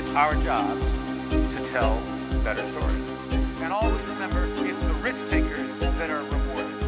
It's our jobs to tell better stories. And always remember, it's the risk takers that are rewarded.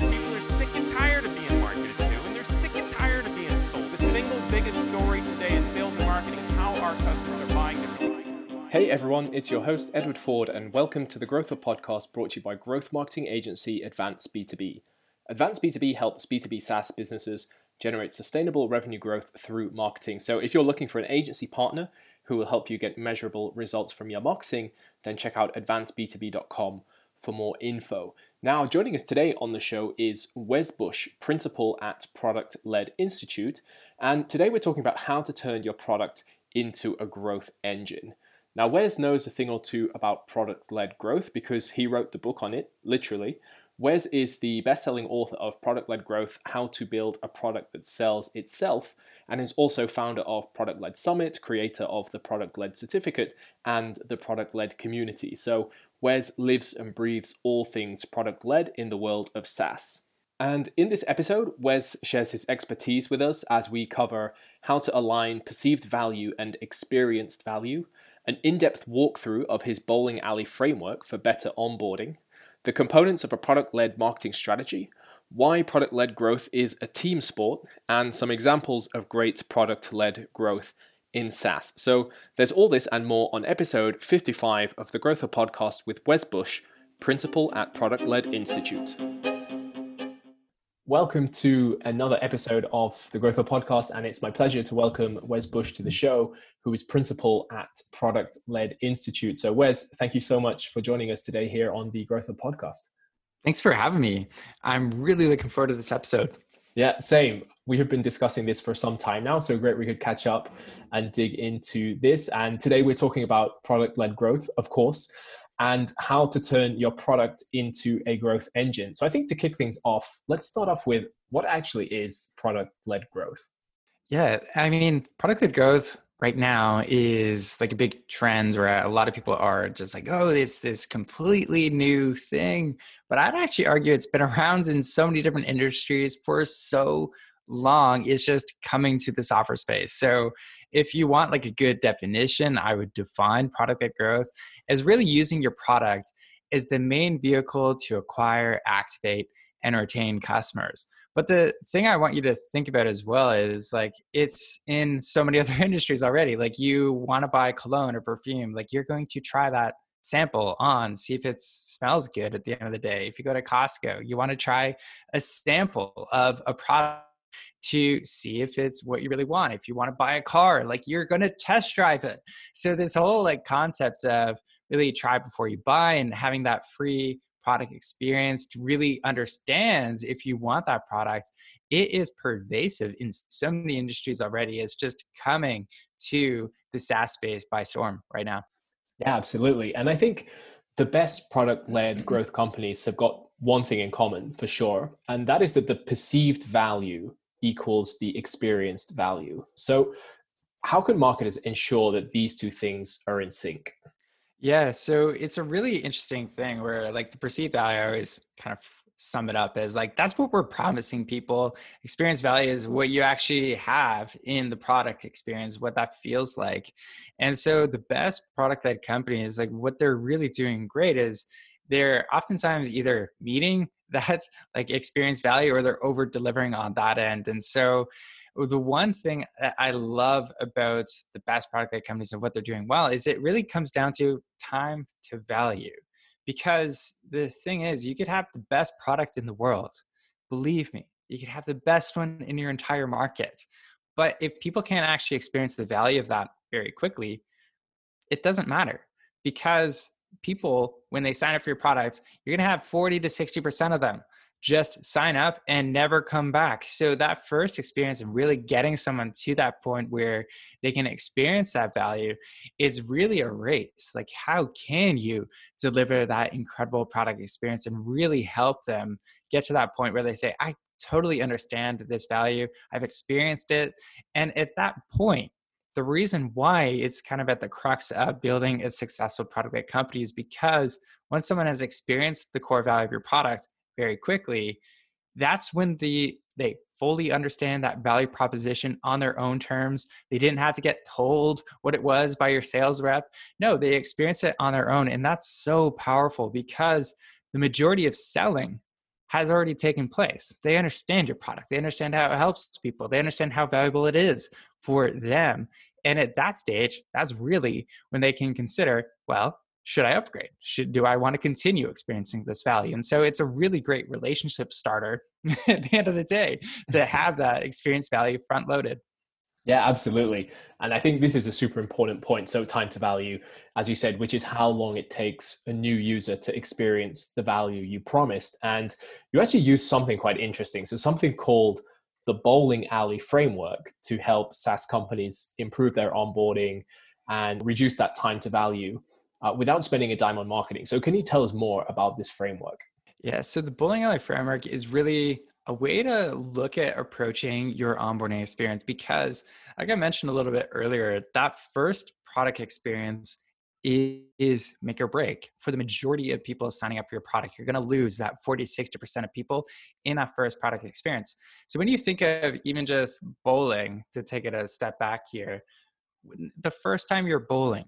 People are sick and tired of being marketed to, and they're sick and tired of being sold. The single biggest story today in sales and marketing is how our customers are buying differently. Hey everyone, it's your host Edward Ford, and welcome to the Growth Hub podcast brought to you by growth marketing agency Advance B2B. Advance B2B helps B2B SaaS businesses generate sustainable revenue growth through marketing. So if you're looking for an agency partner who will help you get measurable results from your marketing, then check out advanceb2b.com for more info. Now, joining us today on the show is Wes Bush, principal at Product Led Institute, and today we're talking about how to turn your product into a growth engine. Now, Wes knows a thing or two about product led growth because he wrote the book on it, literally. Wes is the best selling author of Product Led Growth How to Build a Product That Sells Itself, and is also founder of Product Led Summit, creator of the Product Led Certificate, and the Product Led Community. So, Wes lives and breathes all things product led in the world of SaaS. And in this episode, Wes shares his expertise with us as we cover how to align perceived value and experienced value, an in depth walkthrough of his bowling alley framework for better onboarding, the components of a product led marketing strategy, why product led growth is a team sport, and some examples of great product led growth in SaaS. So there's all this and more on episode 55 of the Growth Hub podcast with Wes Bush, principal at Product Led Institute. Welcome to another episode of the Growth Hub podcast, and it's my pleasure to welcome Wes Bush to the show, who is principal at Product Led Institute. So, Wes, thank you so much for joining us today here on the Growth Hub podcast. Thanks for having me. I'm really looking forward to this episode. Yeah, same. We have been discussing this for some time now, so great we could catch up and dig into this. And today we're talking about product led growth, of course and how to turn your product into a growth engine. So I think to kick things off, let's start off with what actually is product led growth. Yeah, I mean, product led growth right now is like a big trend where a lot of people are just like, oh, it's this completely new thing. But I'd actually argue it's been around in so many different industries for so long It's just coming to the software space. So if you want like a good definition, I would define product led growth as really using your product as the main vehicle to acquire, activate, and retain customers. But the thing I want you to think about as well is like it's in so many other industries already. Like you want to buy cologne or perfume, like you're going to try that sample on, see if it smells good at the end of the day. If you go to Costco, you want to try a sample of a product to see if it's what you really want. If you want to buy a car, like you're going to test drive it. So this whole like concept of really try before you buy and having that free product experience to really understands if you want that product it is pervasive in so many industries already it's just coming to the saas space by storm right now yeah absolutely and i think the best product led growth companies have got one thing in common for sure and that is that the perceived value equals the experienced value. So, how can marketers ensure that these two things are in sync? Yeah, so it's a really interesting thing where, like, the perceived value, I always kind of sum it up as like that's what we're promising people. Experience value is what you actually have in the product experience, what that feels like. And so, the best product led companies, like, what they're really doing great is they're oftentimes either meeting that's like experience value or they're over delivering on that end. And so uh, the one thing that I love about the best product led companies and what they're doing well is it really comes down to time to value. Because the thing is, you could have the best product in the world. Believe me, you could have the best one in your entire market. But if people can't actually experience the value of that very quickly, it doesn't matter because people when they sign up for your product you're going to have 40 to 60% of them just sign up and never come back. So that first experience of really getting someone to that point where they can experience that value is really a race. Like how can you deliver that incredible product experience and really help them get to that point where they say i totally understand this value. I've experienced it. And at that point the reason why it's kind of at the crux of building a successful product led company is because once someone has experienced the core value of your product very quickly, that's when the they fully understand that value proposition on their own terms. They didn't have to get told what it was by your sales rep. No, they experienced it on their own. And that's so powerful because the majority of selling has already taken place. They understand your product, they understand how it helps people, they understand how valuable it is for them. And at that stage, that's really when they can consider, well, should I upgrade? Should do I want to continue experiencing this value? And so it's a really great relationship starter at the end of the day to have that experience value front loaded. Yeah, absolutely. And I think this is a super important point. So, time to value, as you said, which is how long it takes a new user to experience the value you promised. And you actually use something quite interesting. So, something called the bowling alley framework to help SaaS companies improve their onboarding and reduce that time to value uh, without spending a dime on marketing. So, can you tell us more about this framework? Yeah, so the bowling alley framework is really a way to look at approaching your onboarding experience because, like I mentioned a little bit earlier, that first product experience is make or break for the majority of people signing up for your product. You're going to lose that 40, 60% of people in that first product experience. So when you think of even just bowling, to take it a step back here, the first time you're bowling,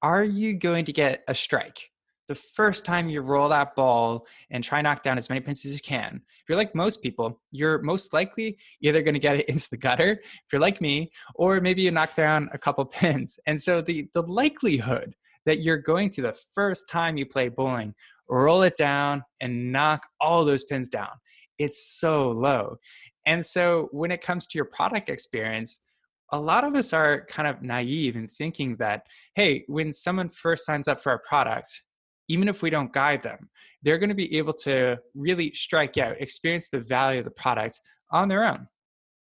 are you going to get a strike? The first time you roll that ball and try knock down as many pins as you can. If you're like most people, you're most likely either going to get it into the gutter, if you're like me, or maybe you knock down a couple pins. And so the the likelihood that you're going to the first time you play bowling, roll it down and knock all those pins down. It's so low. And so when it comes to your product experience, a lot of us are kind of naive in thinking that, hey, when someone first signs up for our product, even if we don't guide them, they're going to be able to really strike out, experience the value of the product on their own.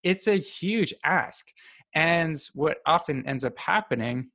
It's a huge ask. And what often ends up happening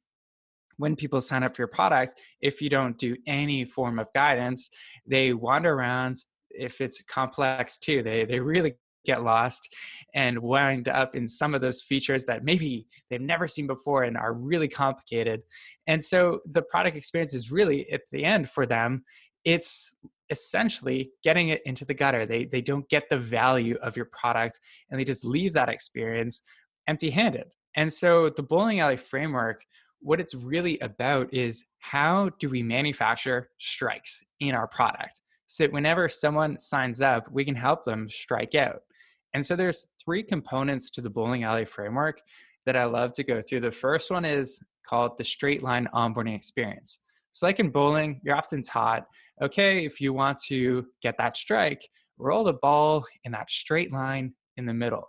when people sign up for your product, if you don't do any form of guidance, they wander around. If it's complex too, they, they really get lost and wind up in some of those features that maybe they've never seen before and are really complicated. And so the product experience is really at the end for them, it's essentially getting it into the gutter. They they don't get the value of your product and they just leave that experience empty-handed. And so the bowling alley framework what it's really about is how do we manufacture strikes in our product so that whenever someone signs up we can help them strike out and so there's three components to the bowling alley framework that I love to go through. The first one is called the straight line onboarding experience. So, like in bowling, you're often taught, okay, if you want to get that strike, roll the ball in that straight line in the middle.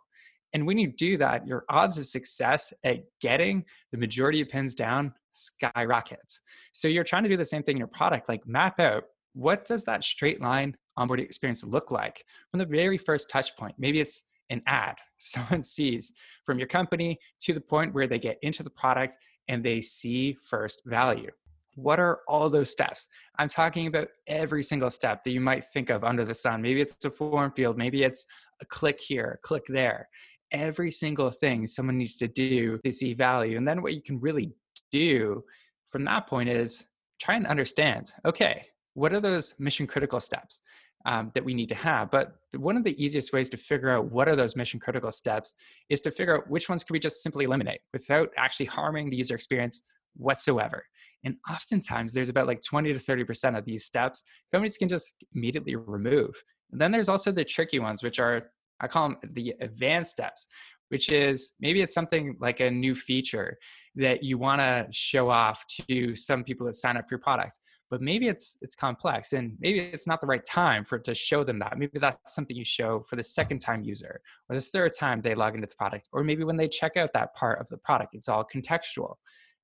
And when you do that, your odds of success at getting the majority of pins down skyrockets. So you're trying to do the same thing in your product, like map out what does that straight line onboarding experience look like from the very first touch point? Maybe it's an ad someone sees from your company to the point where they get into the product and they see first value. What are all those steps? I'm talking about every single step that you might think of under the sun. Maybe it's a form field, maybe it's a click here, a click there. Every single thing someone needs to do to see value. And then what you can really do from that point is try and understand okay, what are those mission critical steps? Um, that we need to have. But one of the easiest ways to figure out what are those mission critical steps is to figure out which ones can we just simply eliminate without actually harming the user experience whatsoever. And oftentimes there's about like 20 to 30% of these steps companies can just immediately remove. And then there's also the tricky ones, which are, I call them the advanced steps, which is maybe it's something like a new feature that you want to show off to some people that sign up for your product but maybe it's it's complex and maybe it's not the right time for to show them that. Maybe that's something you show for the second time user or the third time they log into the product or maybe when they check out that part of the product it's all contextual.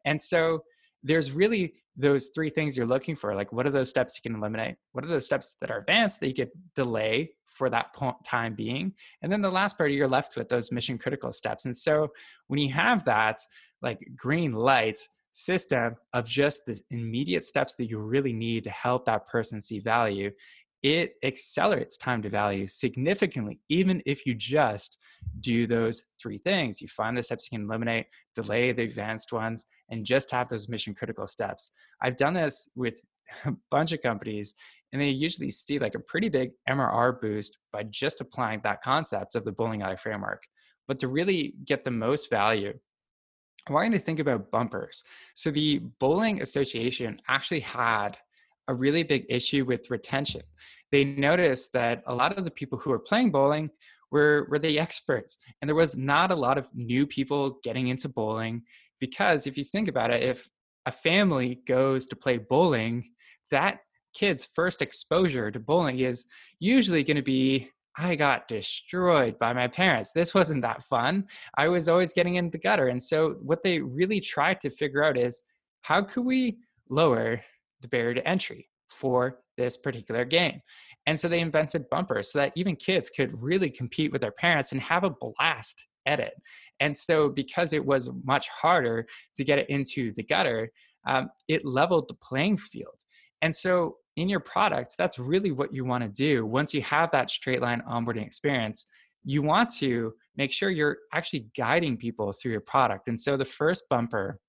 And so there's really those three things you're looking for like what are those steps you can eliminate? What are those steps that are advanced that you could delay for that point time being? And then the last part you're left with those mission critical steps. And so when you have that like green light system of just the immediate steps that you really need to help that person see value, it accelerates time to value significantly, even if you just do those three things. You find the steps you can eliminate, delay the advanced ones, and just have those mission critical steps. I've done this with a bunch of companies and they usually see like a pretty big MRR boost by just applying that concept of the bowling alley framework. But to really get the most value, I want you to think about bumpers. So the Bowling Association actually had a really big issue with retention. They noticed that a lot of the people who were playing bowling were, were the experts. And there was not a lot of new people getting into bowling because if you think about it, if a family goes to play bowling, that kid's first exposure to bowling is usually going to be I got destroyed by my parents. This wasn't that fun. I was always getting in the gutter. And so, what they really tried to figure out is how could we lower the barrier to entry for this particular game? And so, they invented bumpers so that even kids could really compete with their parents and have a blast at it. And so, because it was much harder to get it into the gutter, um, it leveled the playing field. And so, in your products, that's really what you want to do. Once you have that straight line onboarding experience, you want to make sure you're actually guiding people through your product. And so the first bumper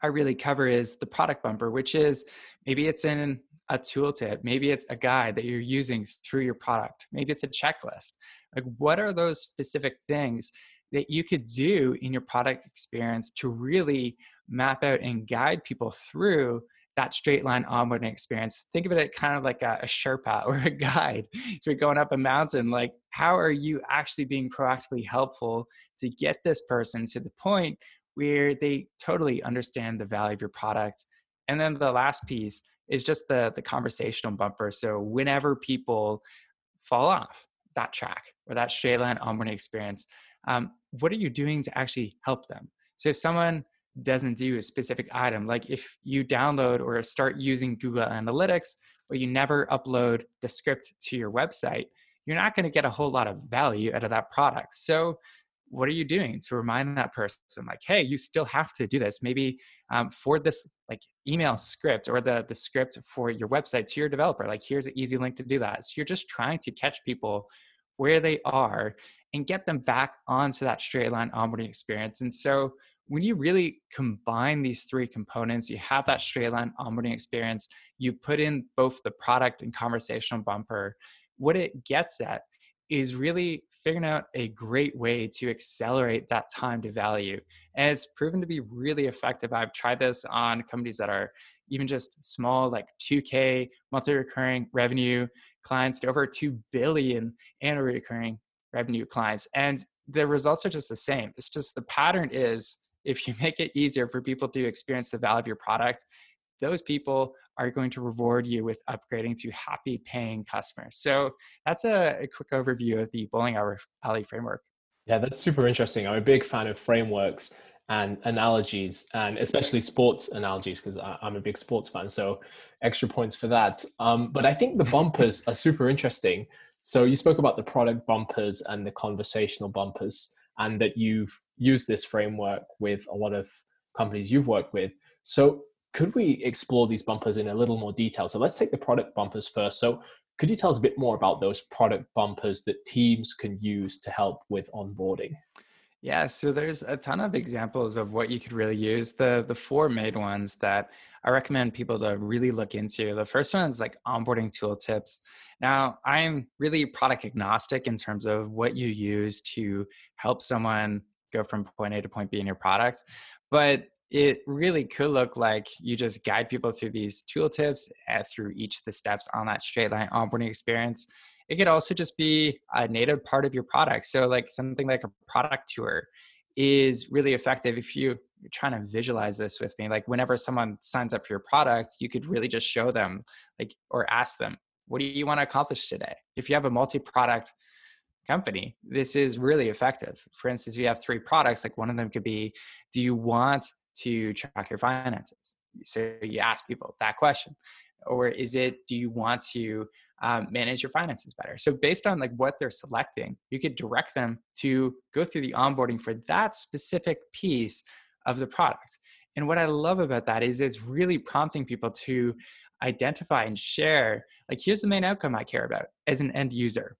I really cover is the product bumper, which is maybe it's in a tooltip, maybe it's a guide that you're using through your product, maybe it's a checklist. Like, what are those specific things that you could do in your product experience to really map out and guide people through that straight line onboarding experience. Think of it kind of like a, a Sherpa or a guide. If you're going up a mountain, like how are you actually being proactively helpful to get this person to the point where they totally understand the value of your product? And then the last piece is just the the conversational bumper. So whenever people fall off that track or that straight line onboarding experience, um, what are you doing to actually help them? So if someone doesn't do a specific item. Like if you download or start using Google Analytics, but you never upload the script to your website, you're not going to get a whole lot of value out of that product. So, what are you doing to remind that person, like, hey, you still have to do this? Maybe um, for this like email script or the the script for your website to your developer. Like, here's an easy link to do that. So you're just trying to catch people where they are and get them back onto that straight line onboarding experience. And so when you really combine these three components, you have that straight line onboarding experience, you put in both the product and conversational bumper, what it gets at is really figuring out a great way to accelerate that time to value. And it's proven to be really effective. I've tried this on companies that are even just small, like 2K monthly recurring revenue clients to over 2 billion annual recurring revenue clients. And the results are just the same. It's just the pattern is if you make it easier for people to experience the value of your product, those people are going to reward you with upgrading to happy paying customers. So that's a, a quick overview of the bowling alley framework. Yeah, that's super interesting. I'm a big fan of frameworks and analogies, and especially sports analogies because I'm a big sports fan. So extra points for that. Um, but I think the bumpers are super interesting. So you spoke about the product bumpers and the conversational bumpers and that you've used this framework with a lot of companies you've worked with. So, could we explore these bumpers in a little more detail? So, let's take the product bumpers first. So, could you tell us a bit more about those product bumpers that teams can use to help with onboarding? Yeah, so there's a ton of examples of what you could really use. The the four main ones that I recommend people to really look into. The first one is like onboarding tooltips. Now, I'm really product agnostic in terms of what you use to help someone go from point A to point B in your product, but it really could look like you just guide people through these tooltips uh, through each of the steps on that straight line onboarding experience it could also just be a native part of your product. So, like something like a product tour is really effective if you, you're trying to visualize this with me. Like, whenever someone signs up for your product, you could really just show them, like, or ask them, what do you want to accomplish today? If you have a multi product company, this is really effective. For instance, if you have three products, like one of them could be, do you want to track your finances? So you ask people that question. Or is it, do you want to um, manage your finances better. So based on like what they're selecting, you could direct them to go through the onboarding for that specific piece of the product. And what I love about that is it's really prompting people to identify and share like here's the main outcome I care about as an end user.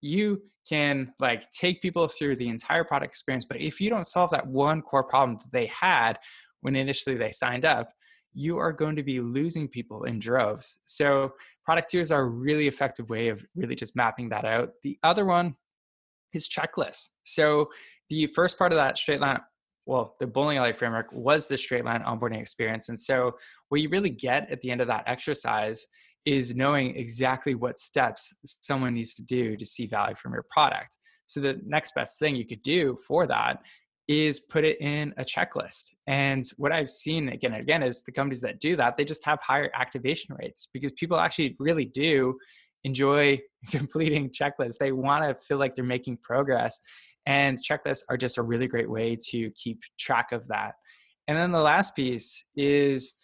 You can like take people through the entire product experience, but if you don't solve that one core problem that they had when initially they signed up, you are going to be losing people in droves. So, product tours are a really effective way of really just mapping that out. The other one is checklists. So, the first part of that straight line, well, the bowling alley framework was the straight line onboarding experience. And so, what you really get at the end of that exercise is knowing exactly what steps someone needs to do to see value from your product. So, the next best thing you could do for that is put it in a checklist. And what I've seen again and again is the companies that do that, they just have higher activation rates because people actually really do enjoy completing checklists. They want to feel like they're making progress. And checklists are just a really great way to keep track of that. And then the last piece is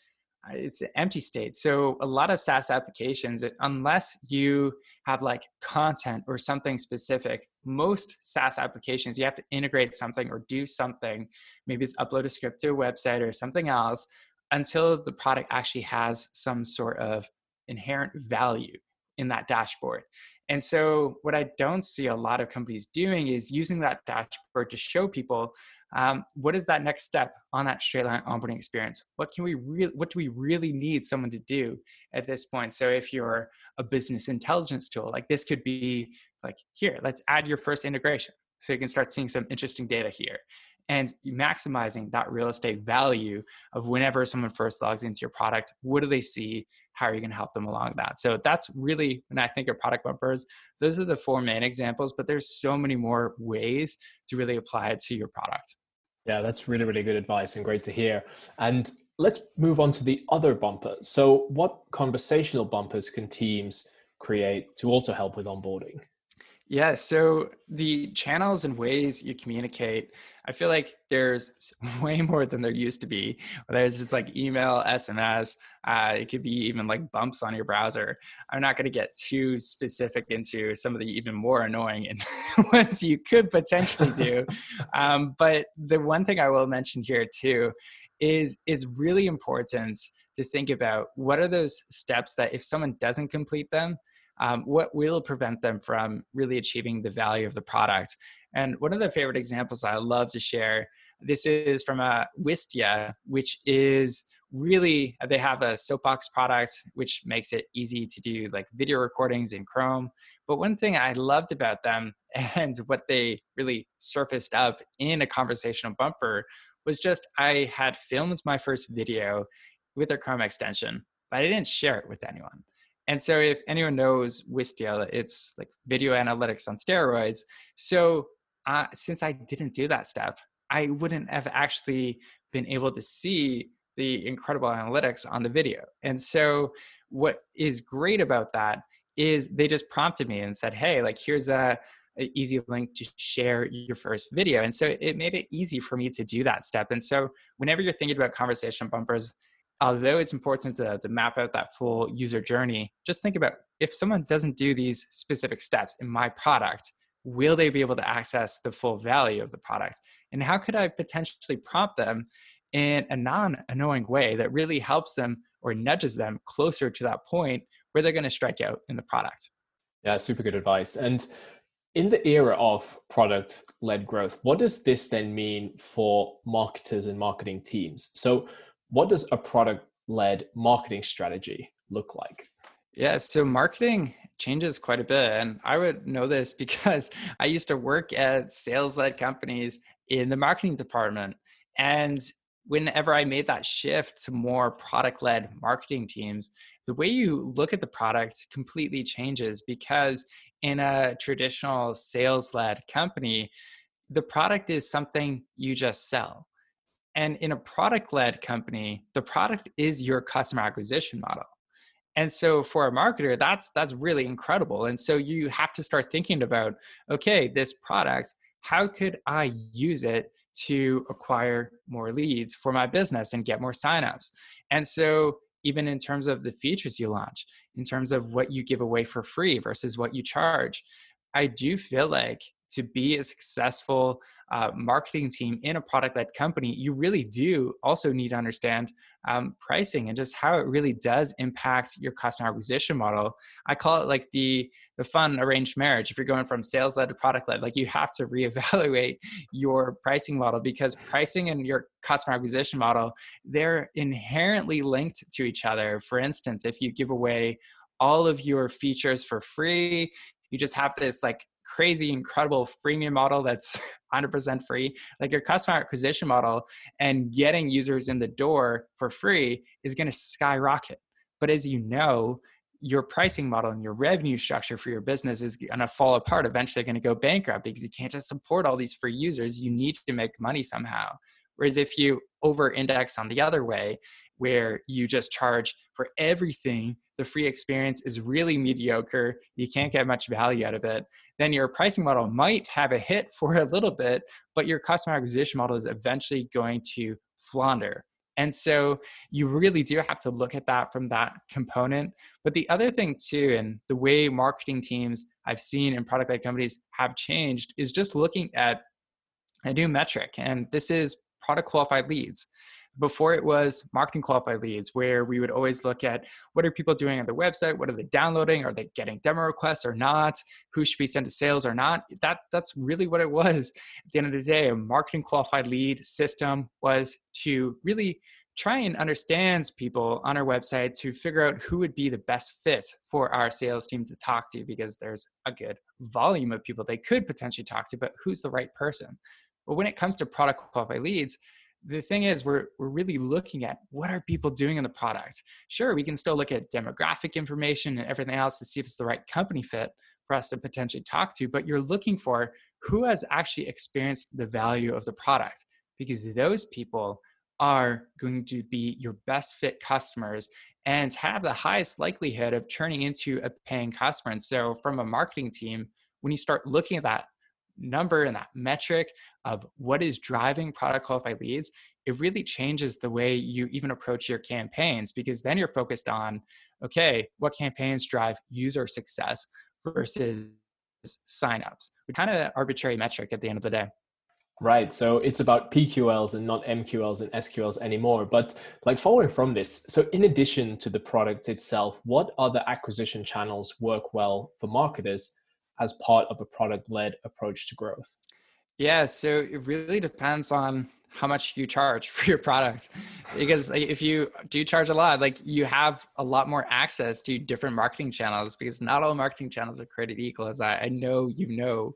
it's an empty state. So a lot of SaaS applications, uh, unless you have like content or something specific, most SaaS applications you have to integrate something or do something. Maybe it's upload a script to a website or something else until the product actually has some sort of inherent value in that dashboard. And so, what I don't see a lot of companies doing is using that dashboard to show people um, what is that next step on that straight line onboarding experience. What can we really, what do we really need someone to do at this point? So, if you're a business intelligence tool, like this could be like, here, let's add your first integration, so you can start seeing some interesting data here and maximizing that real estate value of whenever someone first logs into your product what do they see? How are you going to help them along that? So that's really when i think of product bumpers those are the four main examples but there's so many more ways to really apply it to your product. Yeah that's really really good advice and great to hear. And let's move on to the other bumpers. So what conversational bumpers can teams create to also help with onboarding yeah, so the channels and ways you communicate, I feel like there's way more than there used to be. Whether it's just like email, SMS, uh, it could be even like bumps on your browser. I'm not going to get too specific into some of the even more annoying ones you could potentially do. um, but the one thing I will mention here too is it's really important to think about what are those steps that if someone doesn't complete them, um, what will prevent them from really achieving the value of the product. And one of the favorite examples I love to share, this is from a uh, Wistia, which is really they have a soapbox product which makes it easy to do like video recordings in chrome but one thing i loved about them and what they really surfaced up in a conversational bumper was just i had filmed my first video with their chrome extension but i didn't share it with anyone and so, if anyone knows Wistia, it's like video analytics on steroids. So, uh, since I didn't do that step, I wouldn't have actually been able to see the incredible analytics on the video. And so, what is great about that is they just prompted me and said, "Hey, like here's a, a easy link to share your first video." And so it made it easy for me to do that step. And so, whenever you're thinking about conversation bumpers, although it's important to, to map out that full user journey, just think about if someone doesn't do these specific steps in my product, will they be able to access the full value of the product? And how could I potentially prompt them in a non annoying way that really helps them or nudges them closer to that point where they're going to strike out in the product? Yeah, super good advice. And in the era of product led growth, what does this then mean for marketers and marketing teams? So, what does a product led marketing strategy look like? Yeah, so marketing changes quite a bit. And I would know this because I used to work at sales led companies in the marketing department. And whenever I made that shift to more product led marketing teams, the way you look at the product completely changes because in a traditional sales led company, the product is something you just sell. And in a product led company, the product is your customer acquisition model. And so for a marketer, that's that's really incredible. And so you have to start thinking about, okay, this product, how could I use it to acquire more leads for my business and get more signups? And so even in terms of the features you launch, in terms of what you give away for free versus what you charge, I do feel like to be a successful uh, marketing team in a product led company, you really do also need to understand um, pricing and just how it really does impact your customer acquisition model. I call it like the the fun arranged marriage. If you're going from sales led to product led, like you have to reevaluate your pricing model because pricing and your customer acquisition model they're inherently linked to each other. For instance, if you give away all of your features for free you just have this like crazy incredible freemium model that's 100% free. Like your customer acquisition model and getting users in the door for free is going to skyrocket. But as you know your pricing model and your revenue structure for your business is going to fall apart. Eventually going to go bankrupt because you can't just support all these free users. You need to make money somehow. Whereas if you over index on the other way where you just charge for everything the free experience is really mediocre you can't get much value out of it then your pricing model might have a hit for a little bit but your customer acquisition model is eventually going to flounder. And so you really do have to look at that from that component. But the other thing too and the way marketing teams i've seen in product led companies have changed is just looking at a new metric and this is product qualified leads before it was marketing qualified leads where we would always look at what are people doing on the website what are they downloading are they getting demo requests or not who should be sent to sales or not. That that's really what it was. At the end of the day a marketing qualified lead system was to really try and understand people on our website to figure out who would be the best fit for our sales team to talk to because there's a good volume of people they could potentially talk to but who's the right person? But when it comes to product qualified leads the thing is we're we're really looking at what are people doing in the product? Sure we can still look at demographic information and everything else to see if it's the right company fit for us to potentially talk to but you're looking for who has actually experienced the value of the product because those people are going to be your best fit customers and have the highest likelihood of turning into a paying customer. And so from a marketing team when you start looking at that number and that metric of what is driving product qualified leads, it really changes the way you even approach your campaigns because then you're focused on, okay, what campaigns drive user success versus signups. We kind of arbitrary metric at the end of the day. Right. So it's about PQLs and not MQLs and SQLs anymore. But like following from this, so in addition to the product itself, what other acquisition channels work well for marketers as part of a product led approach to growth? Yeah, so it really depends on how much you charge for your product. Because if you do charge a lot, like you have a lot more access to different marketing channels because not all marketing channels are created equal, as I, I know you know.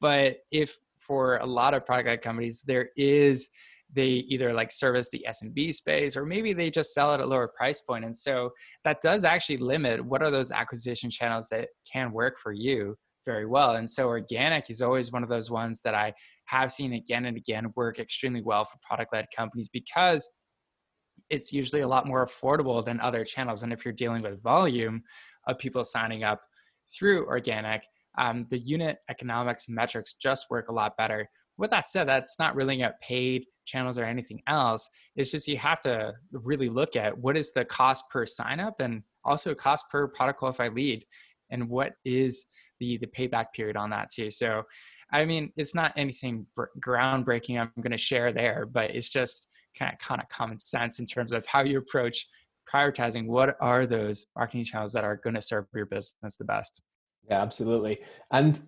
But if for a lot of product led companies, there is they either like service the SMB space or maybe they just sell at a lower price point. And so that does actually limit what are those acquisition channels that can work for you very well. And so organic is always one of those ones that I have seen again and again work extremely well for product led companies because it's usually a lot more affordable than other channels. And if you're dealing with volume of people signing up through organic, um, the unit economics metrics just work a lot better. With that said, that's not really at paid channels or anything else. It's just you have to really look at what is the cost per sign up and also cost per product qualified lead and what is the the payback period on that too. So, I mean, it's not anything groundbreaking I'm going to share there, but it's just kind of kind of common sense in terms of how you approach prioritizing what are those marketing channels that are going to serve your business the best. Yeah, absolutely. And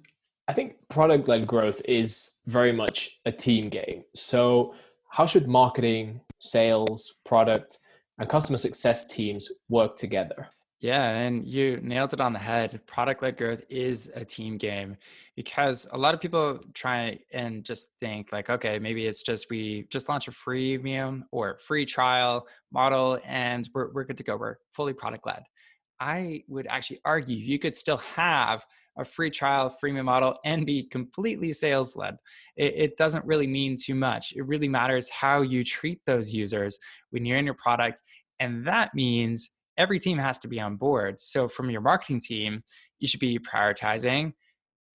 I think product led growth is very much a team game. So, how should marketing, sales, product, and customer success teams work together? Yeah, and you nailed it on the head. Product led growth is a team game because a lot of people try and just think like, okay, maybe it's just we just launch a freemium or free trial model and we're, we're good to go. We're fully product led. I would actually argue you could still have a free trial freemium model and be completely sales led. It, it doesn't really mean too much. It really matters how you treat those users when you're in your product. And that means every team has to be on board. So from your marketing team, you should be prioritizing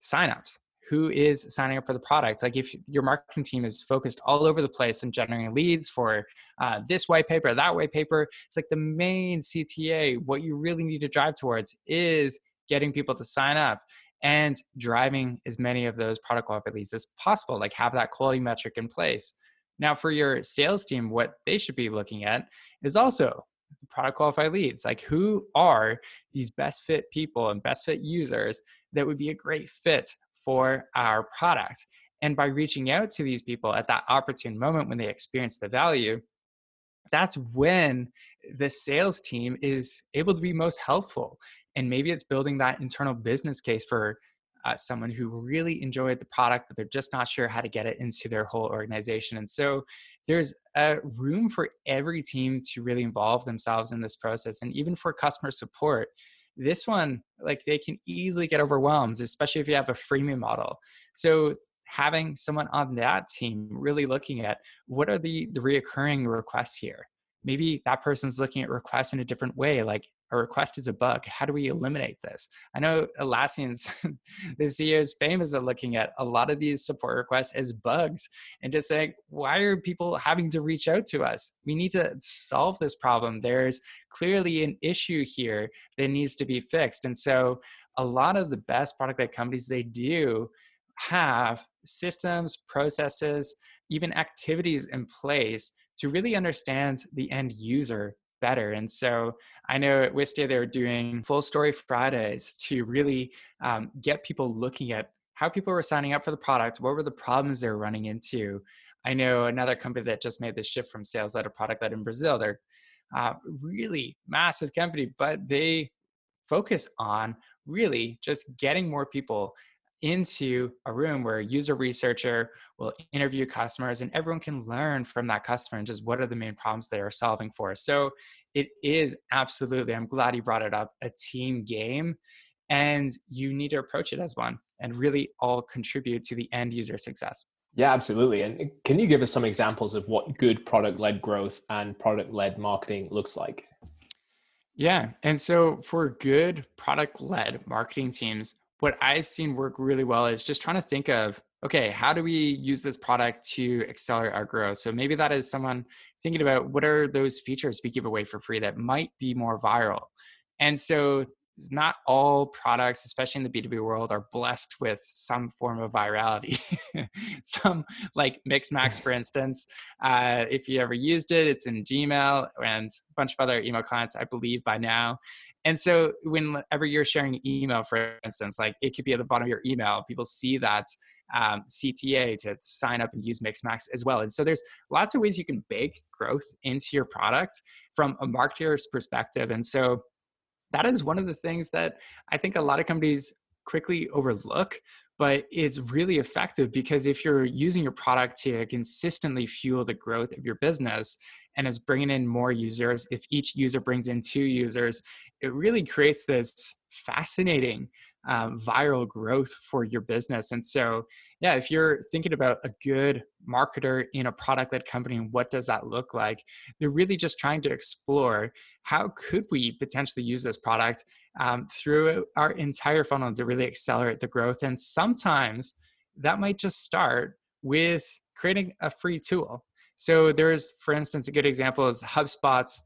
signups. Who is signing up for the product? Like if your marketing team is focused all over the place and generating leads for uh, this white paper, that white paper, it's like the main CTA. What you really need to drive towards is getting people to sign up. and driving as many of those product qualified leads as possible, like have that quality metric in place. Now, for your sales team, what they should be looking at is also product qualified leads. Like, who are these best fit people and best fit users that would be a great fit for our product? And by reaching out to these people at that opportune moment when they experience the value, that's when the sales team is able to be most helpful. And maybe it's building that internal business case for uh, someone who really enjoyed the product, but they're just not sure how to get it into their whole organization. And so there's a room for every team to really involve themselves in this process. And even for customer support, this one, like they can easily get overwhelmed, especially if you have a freemium model. So having someone on that team really looking at what are the the reoccurring requests here maybe that person's looking at requests in a different way like a request is a bug how do we eliminate this? I know Atlassian's the ceo is famous at looking at a lot of these support requests as bugs and just saying why are people having to reach out to us? We need to solve this problem. There's clearly an issue here that needs to be fixed. And so a lot of the best product led companies they do have systems, processes, even activities in place to really understand the end user better. And so I know at Wistia they're doing FullStory Fridays to really um, get people looking at how people were signing up for the product, what were the problems they were running into. I know another company that just made the shift from sales led to product led in Brazil. They're uh, really massive company, but they focus on really just getting more people into a room where a user researcher will interview customers and everyone can learn from that customer and just what are the main problems they are solving for. So it is absolutely, I'm glad you brought it up, a team game. And you need to approach it as one and really all contribute to the end user success. Yeah, absolutely. And can you give us some examples of what good product led growth and product led marketing looks like? Yeah. And so for good product led marketing teams, what I've seen work really well is just trying to think of okay, how do we use this product to accelerate our growth? So maybe that is someone thinking about what are those features we give away for free that might be more viral. And so not all products, especially in the B2B world, are blessed with some form of virality. some like Mixmax, for instance, uh, if you ever used it, it's in Gmail and a bunch of other email clients, I believe by now. And so whenever you're sharing email, for instance, like it could be at the bottom of your email, people see that um, CTA to sign up and use Mixmax as well. And so there's lots of ways you can bake growth into your product from a marketer's perspective. And so that is one of the things that I think a lot of companies quickly overlook but it's really effective because if you're using your product to consistently fuel the growth of your business and is bringing in more users if each user brings in two users it really creates this fascinating um, viral growth for your business. And so, yeah, if you're thinking about a good marketer in a product led company, what does that look like? They're really just trying to explore how could we potentially use this product um, through our entire funnel to really accelerate the growth. And sometimes that might just start with creating a free tool. So there's, for instance, a good example is HubSpot's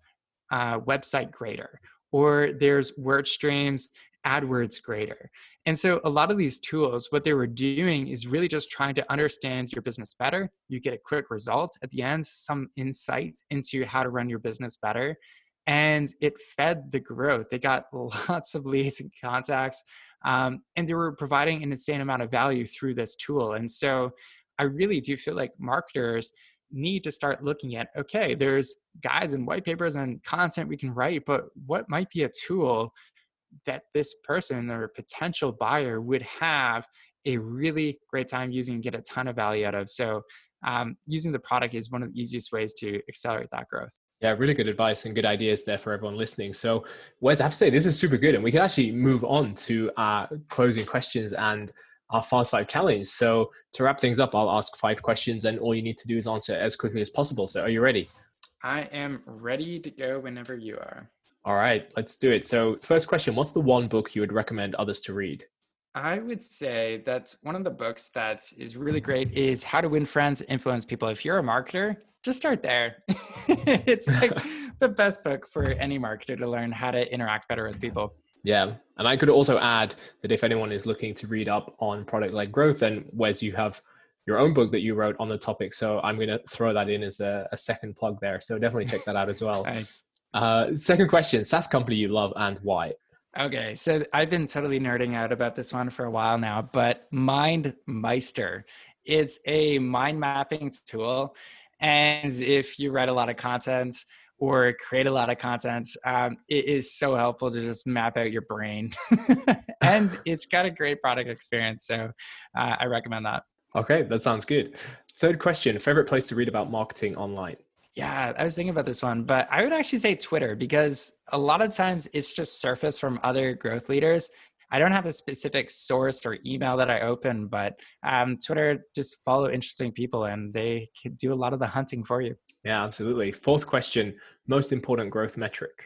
uh, website grader, or there's WordStream's AdWords grader. And so a lot of these tools, what they were doing is really just trying to understand your business better. You get a quick result at the end, some insight into how to run your business better. And it fed the growth. They got lots of leads and contacts, um, and they were providing an insane amount of value through this tool. And so I really do feel like marketers need to start looking at okay, there's guides and white papers and content we can write, but what might be a tool that this person or potential buyer would have a really great time using and get a ton of value out of. So, um, using the product is one of the easiest ways to accelerate that growth. Yeah, really good advice and good ideas there for everyone listening. So, Wes, I have to say, this is super good. And we can actually move on to our closing questions and our Fast Five challenge. So, to wrap things up, I'll ask five questions, and all you need to do is answer as quickly as possible. So, are you ready? I am ready to go whenever you are. All right, let's do it. So, first question What's the one book you would recommend others to read? I would say that one of the books that is really mm-hmm. great is How to Win Friends, Influence People. If you're a marketer, just start there. it's like the best book for any marketer to learn how to interact better with people. Yeah. And I could also add that if anyone is looking to read up on product led growth, then Wes, you have your own book that you wrote on the topic. So I'm going to throw that in as a, a second plug there. So definitely check that out as well. Thanks. Uh, second question SaaS company you love and why? Okay, so I've been totally nerding out about this one for a while now, but MindMeister, it's a mind mapping tool. And if you write a lot of content or create a lot of content, um, it is so helpful to just map out your brain. and it's got a great product experience. So uh, I recommend that. Okay, that sounds good. Third question favorite place to read about marketing online? Yeah, I was thinking about this one, but I would actually say Twitter because a lot of times it's just surface from other growth leaders. I don't have a specific source or email that I open, but um, Twitter just follow interesting people and they can do a lot of the hunting for you. Yeah, absolutely. Fourth question most important growth metric.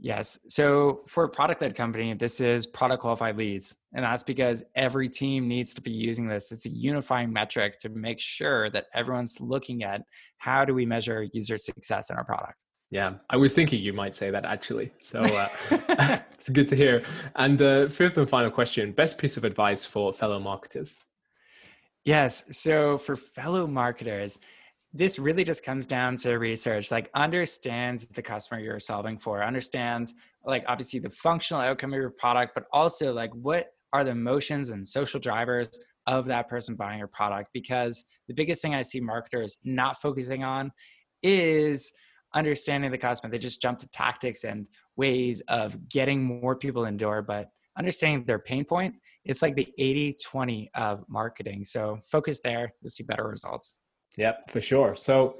Yes. So for a product led company, this is product qualified leads. And that's because every team needs to be using this. It's a unifying metric to make sure that everyone's looking at how do we measure user success in our product. Yeah, I was thinking you might say that actually. So uh, it's good to hear. And the fifth and final question best piece of advice for fellow marketers? Yes. So for fellow marketers, this really just comes down to research like understands the customer you're solving for understands like obviously the functional outcome of your product but also like what are the emotions and social drivers of that person buying your product? Because the biggest thing i see marketers not focusing on is understanding the customer. They just jump to tactics and ways of getting more people in door but understanding their pain point it's like the 80 20 of marketing. So focus there you'll see better results Yep, for sure. So,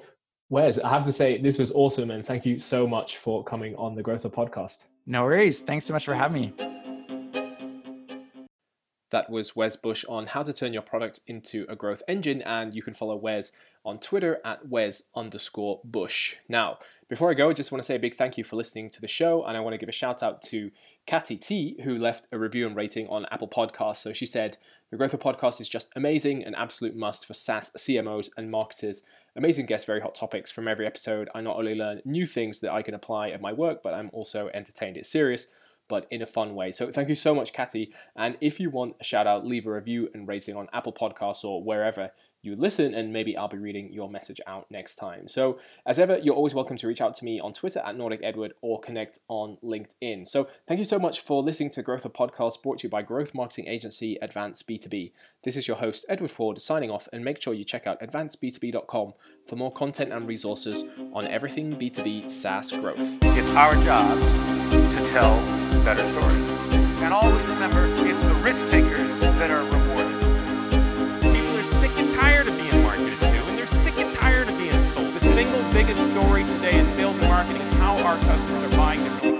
Wes, I have to say, this was awesome. And thank you so much for coming on the Growth Hub podcast. No worries. Thanks so much for having me. That was Wes Bush on how to turn your product into a growth engine. And you can follow Wes on Twitter at Wes underscore Bush. Now, before I go, I just want to say a big thank you for listening to the show. And I want to give a shout out to Katty T, who left a review and rating on Apple Podcasts. So she said, the Growth Hub Podcast is just amazing, an absolute must for SaaS CMOs and marketers. Amazing guests, very hot topics from every episode. I not only learn new things that I can apply at my work, but I'm also entertained. It's serious, but in a fun way. So thank you so much, Katty. And if you want a shout out, leave a review and rating on Apple Podcasts or wherever you listen, and maybe I'll be reading your message out next time. So, as ever, you're always welcome to reach out to me on Twitter at Nordic Edward or connect on LinkedIn. So, thank you so much for listening to Growth Hub Podcast brought to you by Growth Marketing Agency Advance B2B. This is your host, Edward Ford, signing off, and make sure you check out advanceb2b.com for more content and resources on everything B2B SaaS growth. It's our job to tell better stories. And always remember, it's the risk takers that are rewarded. People are sick and tired of being marketed to, and they're sick and tired of being sold. The single biggest story today in sales and marketing is how our customers are buying differently.